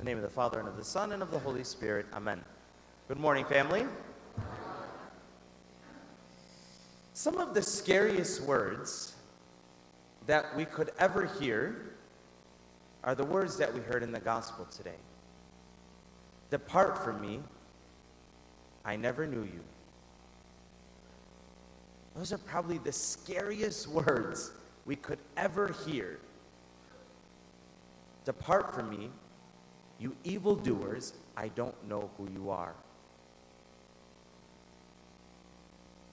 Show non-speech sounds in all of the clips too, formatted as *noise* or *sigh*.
the name of the Father, and of the Son, and of the Holy Spirit. Amen. Good morning, family. Some of the scariest words that we could ever hear are the words that we heard in the gospel today. Depart from me, I never knew you. Those are probably the scariest *laughs* words we could ever hear. Depart from me, you evildoers, I don't know who you are.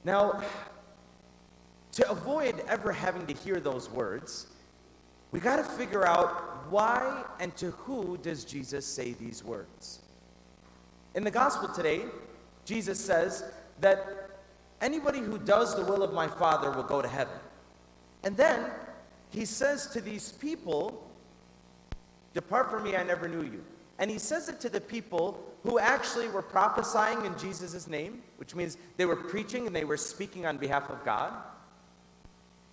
Now, to avoid ever having to hear those words, we got to figure out why and to who does Jesus say these words. In the gospel today, Jesus says that anybody who does the will of my Father will go to heaven. And then he says to these people, Depart from me, I never knew you. And he says it to the people who actually were prophesying in Jesus' name, which means they were preaching and they were speaking on behalf of God.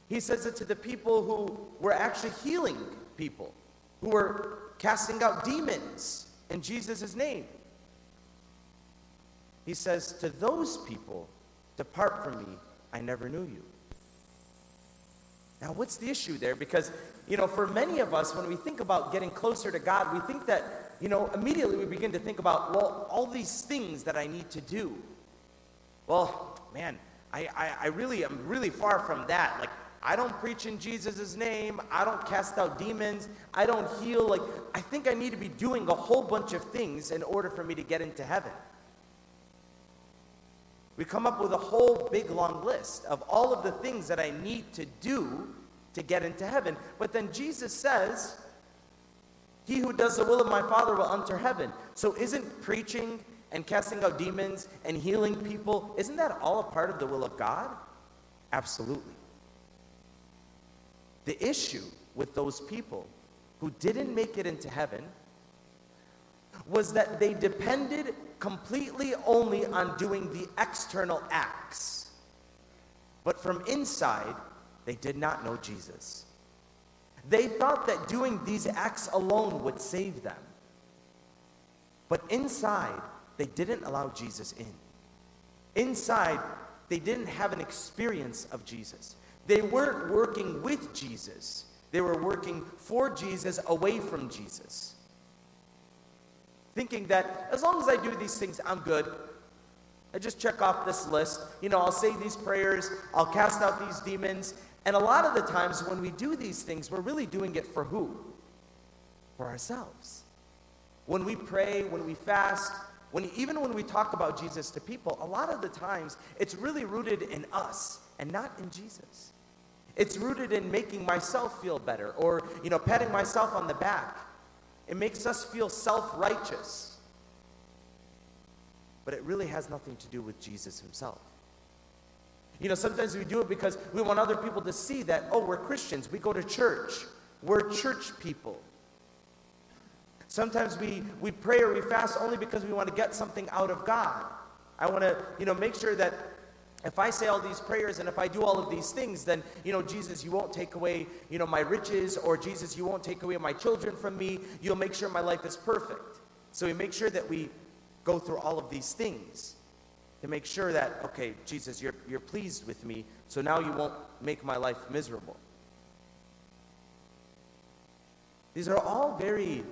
He says it to the people who were actually healing people, who were casting out demons in Jesus' name. He says to those people, Depart from me, I never knew you. Now, what's the issue there? Because, you know, for many of us, when we think about getting closer to God, we think that, you know, immediately we begin to think about, well, all these things that I need to do. Well, man, I, I, I really am really far from that. Like, I don't preach in Jesus' name. I don't cast out demons. I don't heal. Like, I think I need to be doing a whole bunch of things in order for me to get into heaven. We come up with a whole big long list of all of the things that I need to do to get into heaven. But then Jesus says, He who does the will of my Father will enter heaven. So isn't preaching and casting out demons and healing people, isn't that all a part of the will of God? Absolutely. The issue with those people who didn't make it into heaven was that they depended completely only on doing the external acts. But from inside, they did not know Jesus. They thought that doing these acts alone would save them. But inside, they didn't allow Jesus in. Inside, they didn't have an experience of Jesus. They weren't working with Jesus, they were working for Jesus away from Jesus thinking that as long as I do these things, I'm good. I just check off this list. You know, I'll say these prayers, I'll cast out these demons. And a lot of the times when we do these things, we're really doing it for who? For ourselves. When we pray, when we fast, when even when we talk about Jesus to people, a lot of the times it's really rooted in us and not in Jesus. It's rooted in making myself feel better or, you know, patting myself on the back. It makes us feel self righteous. But it really has nothing to do with Jesus himself. You know, sometimes we do it because we want other people to see that, oh, we're Christians, we go to church, we're church people. Sometimes we, we pray or we fast only because we want to get something out of God. I want to, you know, make sure that if I say all these prayers and if I do all of these things, then, you know, Jesus, you won't take away, you know, my riches, or Jesus, you won't take away my children from me. You'll make sure my life is perfect. So we make sure that we go through all of these things to make sure that, okay, Jesus, you're, you're pleased with me, so now you won't make my life miserable. These are all very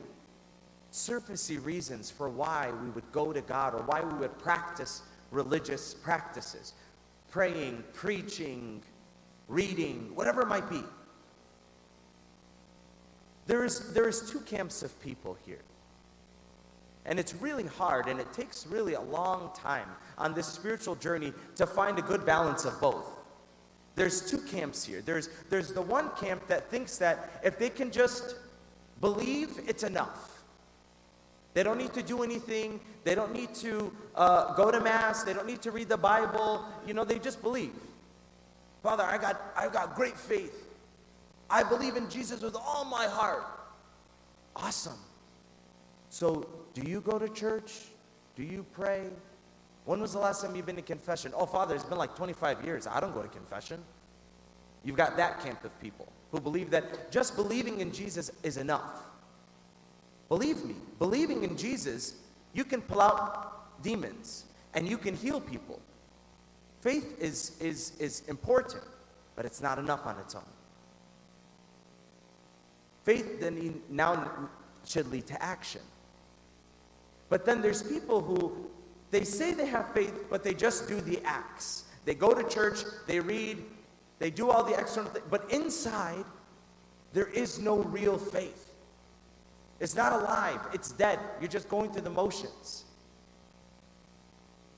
surfacey reasons for why we would go to God or why we would practice religious practices praying, preaching, reading, whatever it might be. There is, there is two camps of people here. And it's really hard, and it takes really a long time on this spiritual journey to find a good balance of both. There's two camps here. There's, there's the one camp that thinks that if they can just believe, it's enough. They don't need to do anything. They don't need to uh, go to Mass. They don't need to read the Bible. You know, they just believe. Father, I got, I got great faith. I believe in Jesus with all my heart. Awesome. So, do you go to church? Do you pray? When was the last time you've been to confession? Oh, Father, it's been like 25 years. I don't go to confession. You've got that camp of people who believe that just believing in Jesus is enough. Believe me, believing in Jesus, you can pull out demons and you can heal people. Faith is, is, is important, but it's not enough on its own. Faith then now should lead to action. But then there's people who they say they have faith, but they just do the acts. They go to church, they read, they do all the external things, but inside, there is no real faith. It's not alive, it's dead. You're just going through the motions.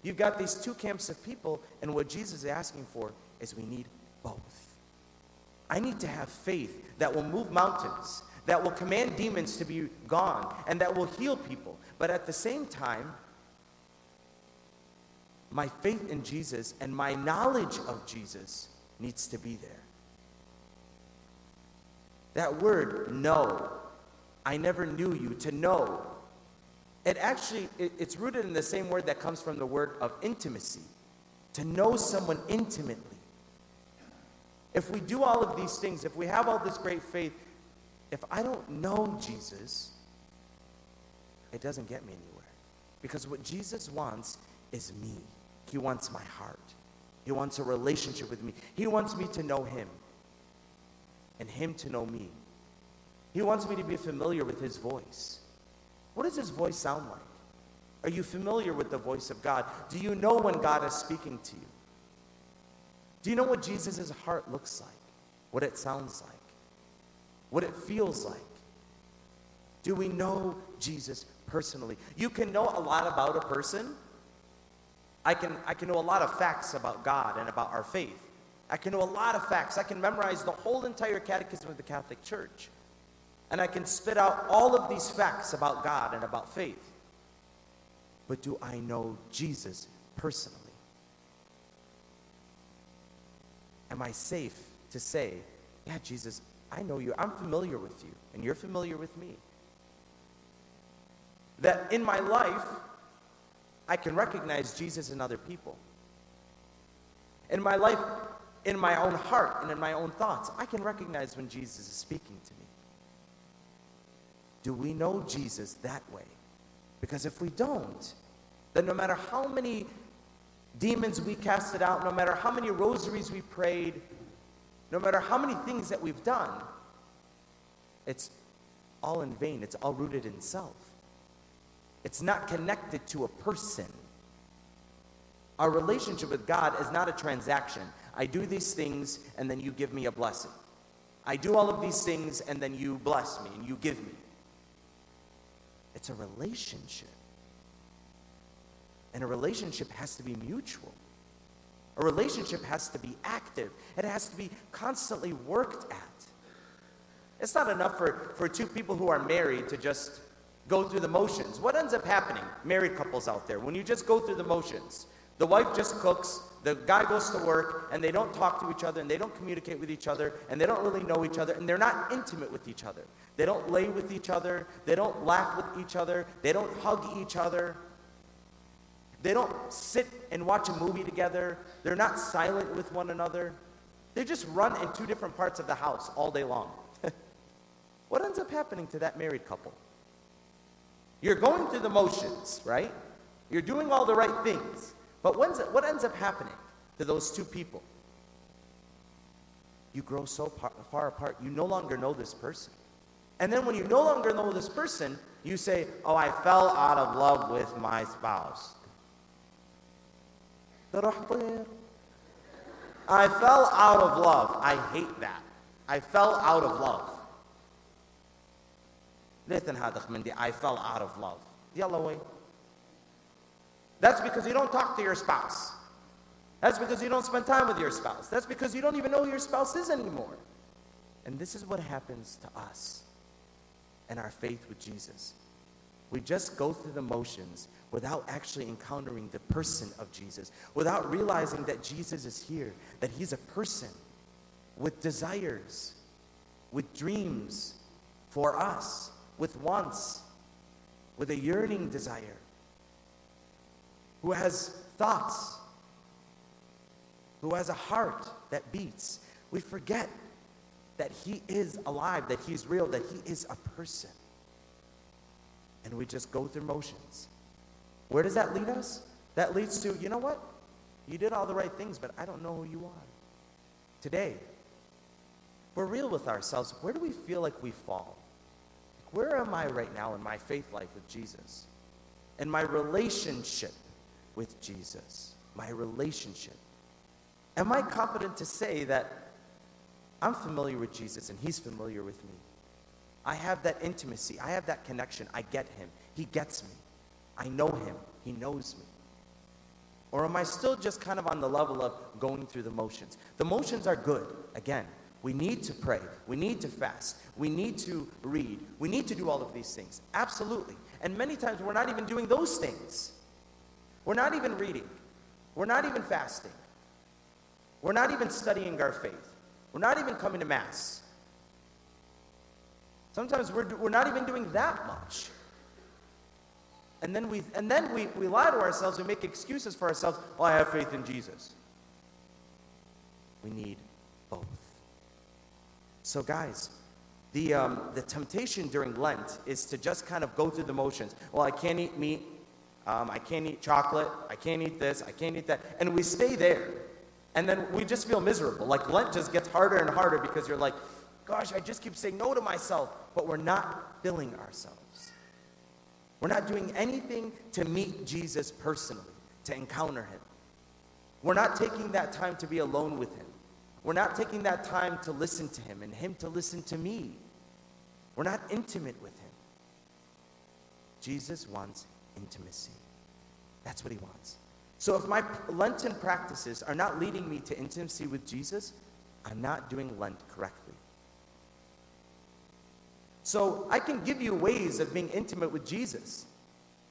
You've got these two camps of people, and what Jesus is asking for is we need both. I need to have faith that will move mountains, that will command demons to be gone, and that will heal people. But at the same time, my faith in Jesus and my knowledge of Jesus needs to be there. That word, know, I never knew you, to know. It actually, it, it's rooted in the same word that comes from the word of intimacy, to know someone intimately. If we do all of these things, if we have all this great faith, if I don't know Jesus, it doesn't get me anywhere. Because what Jesus wants is me. He wants my heart. He wants a relationship with me. He wants me to know Him and Him to know me. He wants me to be familiar with His voice. What does His voice sound like? Are you familiar with the voice of God? Do you know when God is speaking to you? Do you know what Jesus' heart looks like? What it sounds like? What it feels like? Do we know Jesus personally? You can know a lot about a person. I can, I can know a lot of facts about God and about our faith. I can know a lot of facts. I can memorize the whole entire catechism of the Catholic Church. And I can spit out all of these facts about God and about faith. But do I know Jesus personally? Am I safe to say, yeah, Jesus, I know you. I'm familiar with you, and you're familiar with me. That in my life, I can recognize Jesus in other people. In my life, in my own heart and in my own thoughts, I can recognize when Jesus is speaking to me. Do we know Jesus that way? Because if we don't, then no matter how many demons we casted out, no matter how many rosaries we prayed, no matter how many things that we've done, it's all in vain. It's all rooted in self. It's not connected to a person. Our relationship with God is not a transaction. I do these things and then you give me a blessing. I do all of these things and then you bless me and you give me. It's a relationship. And a relationship has to be mutual. A relationship has to be active, it has to be constantly worked at. It's not enough for, for two people who are married to just go through the motions. What ends up happening, married couples out there, when you just go through the motions? The wife just cooks, the guy goes to work, and they don't talk to each other, and they don't communicate with each other, and they don't really know each other, and they're not intimate with each other. They don't lay with each other, they don't laugh with each other, they don't hug each other. They don't sit and watch a movie together. They're not silent with one another. They just run in two different parts of the house all day long. *laughs* what ends up happening to that married couple? You're going through the motions, right? You're doing all the right things. But what ends up happening to those two people? You grow so par, far apart, you no longer know this person. And then when you no longer know this person, you say, Oh, I fell out of love with my spouse. I fell out of love. I hate that. I fell out of love. I fell out of love. Yalla way. That's because you don't talk to your spouse. That's because you don't spend time with your spouse. That's because you don't even know who your spouse is anymore. And this is what happens to us and our faith with Jesus. We just go through the motions without actually encountering the person of Jesus, without realizing that Jesus is here, that he's a person with desires, with dreams for us, with wants, with a yearning desire, who has thoughts, who has a heart that beats. We forget that he is alive, that he's real, that he is a person. And we just go through motions. Where does that lead us? That leads to, you know what? You did all the right things, but I don't know who you are. Today, we're real with ourselves. Where do we feel like we fall? Where am I right now in my faith life with Jesus? In my relationship with Jesus? My relationship. Am I competent to say that I'm familiar with Jesus and he's familiar with me? I have that intimacy. I have that connection. I get him. He gets me. I know him. He knows me. Or am I still just kind of on the level of going through the motions? The motions are good. Again, we need to pray. We need to fast. We need to read. We need to do all of these things. Absolutely. And many times we're not even doing those things. We're not even reading. We're not even fasting. We're not even studying our faith. We're not even coming to Mass. Sometimes we're, we're not even doing that much. And then, we, and then we, we lie to ourselves, we make excuses for ourselves. Well, I have faith in Jesus. We need both. So, guys, the, um, the temptation during Lent is to just kind of go through the motions. Well, I can't eat meat. Um, I can't eat chocolate. I can't eat this. I can't eat that. And we stay there. And then we just feel miserable. Like Lent just gets harder and harder because you're like, gosh, I just keep saying no to myself, but we're not filling ourselves. We're not doing anything to meet Jesus personally, to encounter him. We're not taking that time to be alone with him. We're not taking that time to listen to him and him to listen to me. We're not intimate with him. Jesus wants intimacy. That's what he wants. So if my Lenten practices are not leading me to intimacy with Jesus, I'm not doing Lent correctly. So I can give you ways of being intimate with Jesus,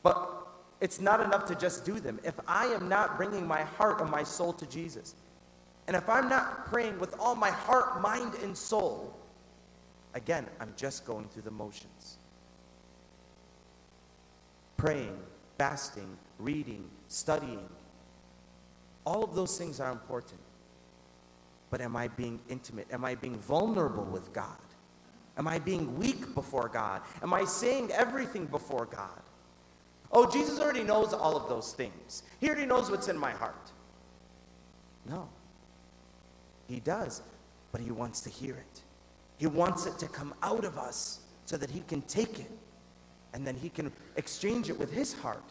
but it's not enough to just do them. If I am not bringing my heart and my soul to Jesus, and if I'm not praying with all my heart, mind, and soul, again, I'm just going through the motions. Praying, fasting, reading, studying, all of those things are important. But am I being intimate? Am I being vulnerable with God? Am I being weak before God? Am I saying everything before God? Oh, Jesus already knows all of those things. He already knows what's in my heart. No. He does, but he wants to hear it. He wants it to come out of us so that he can take it and then he can exchange it with his heart,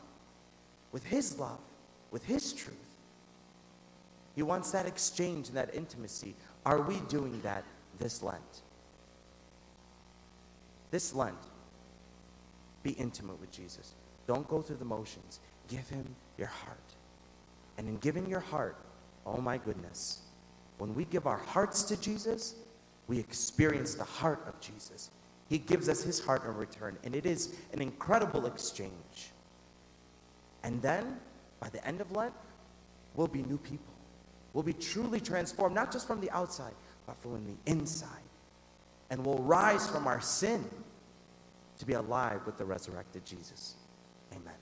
with his love, with his truth. He wants that exchange and that intimacy. Are we doing that this Lent? This Lent, be intimate with Jesus. Don't go through the motions. Give him your heart. And in giving your heart, oh my goodness, when we give our hearts to Jesus, we experience the heart of Jesus. He gives us his heart in return, and it is an incredible exchange. And then, by the end of Lent, we'll be new people. We'll be truly transformed, not just from the outside, but from the inside and will rise from our sin to be alive with the resurrected Jesus. Amen.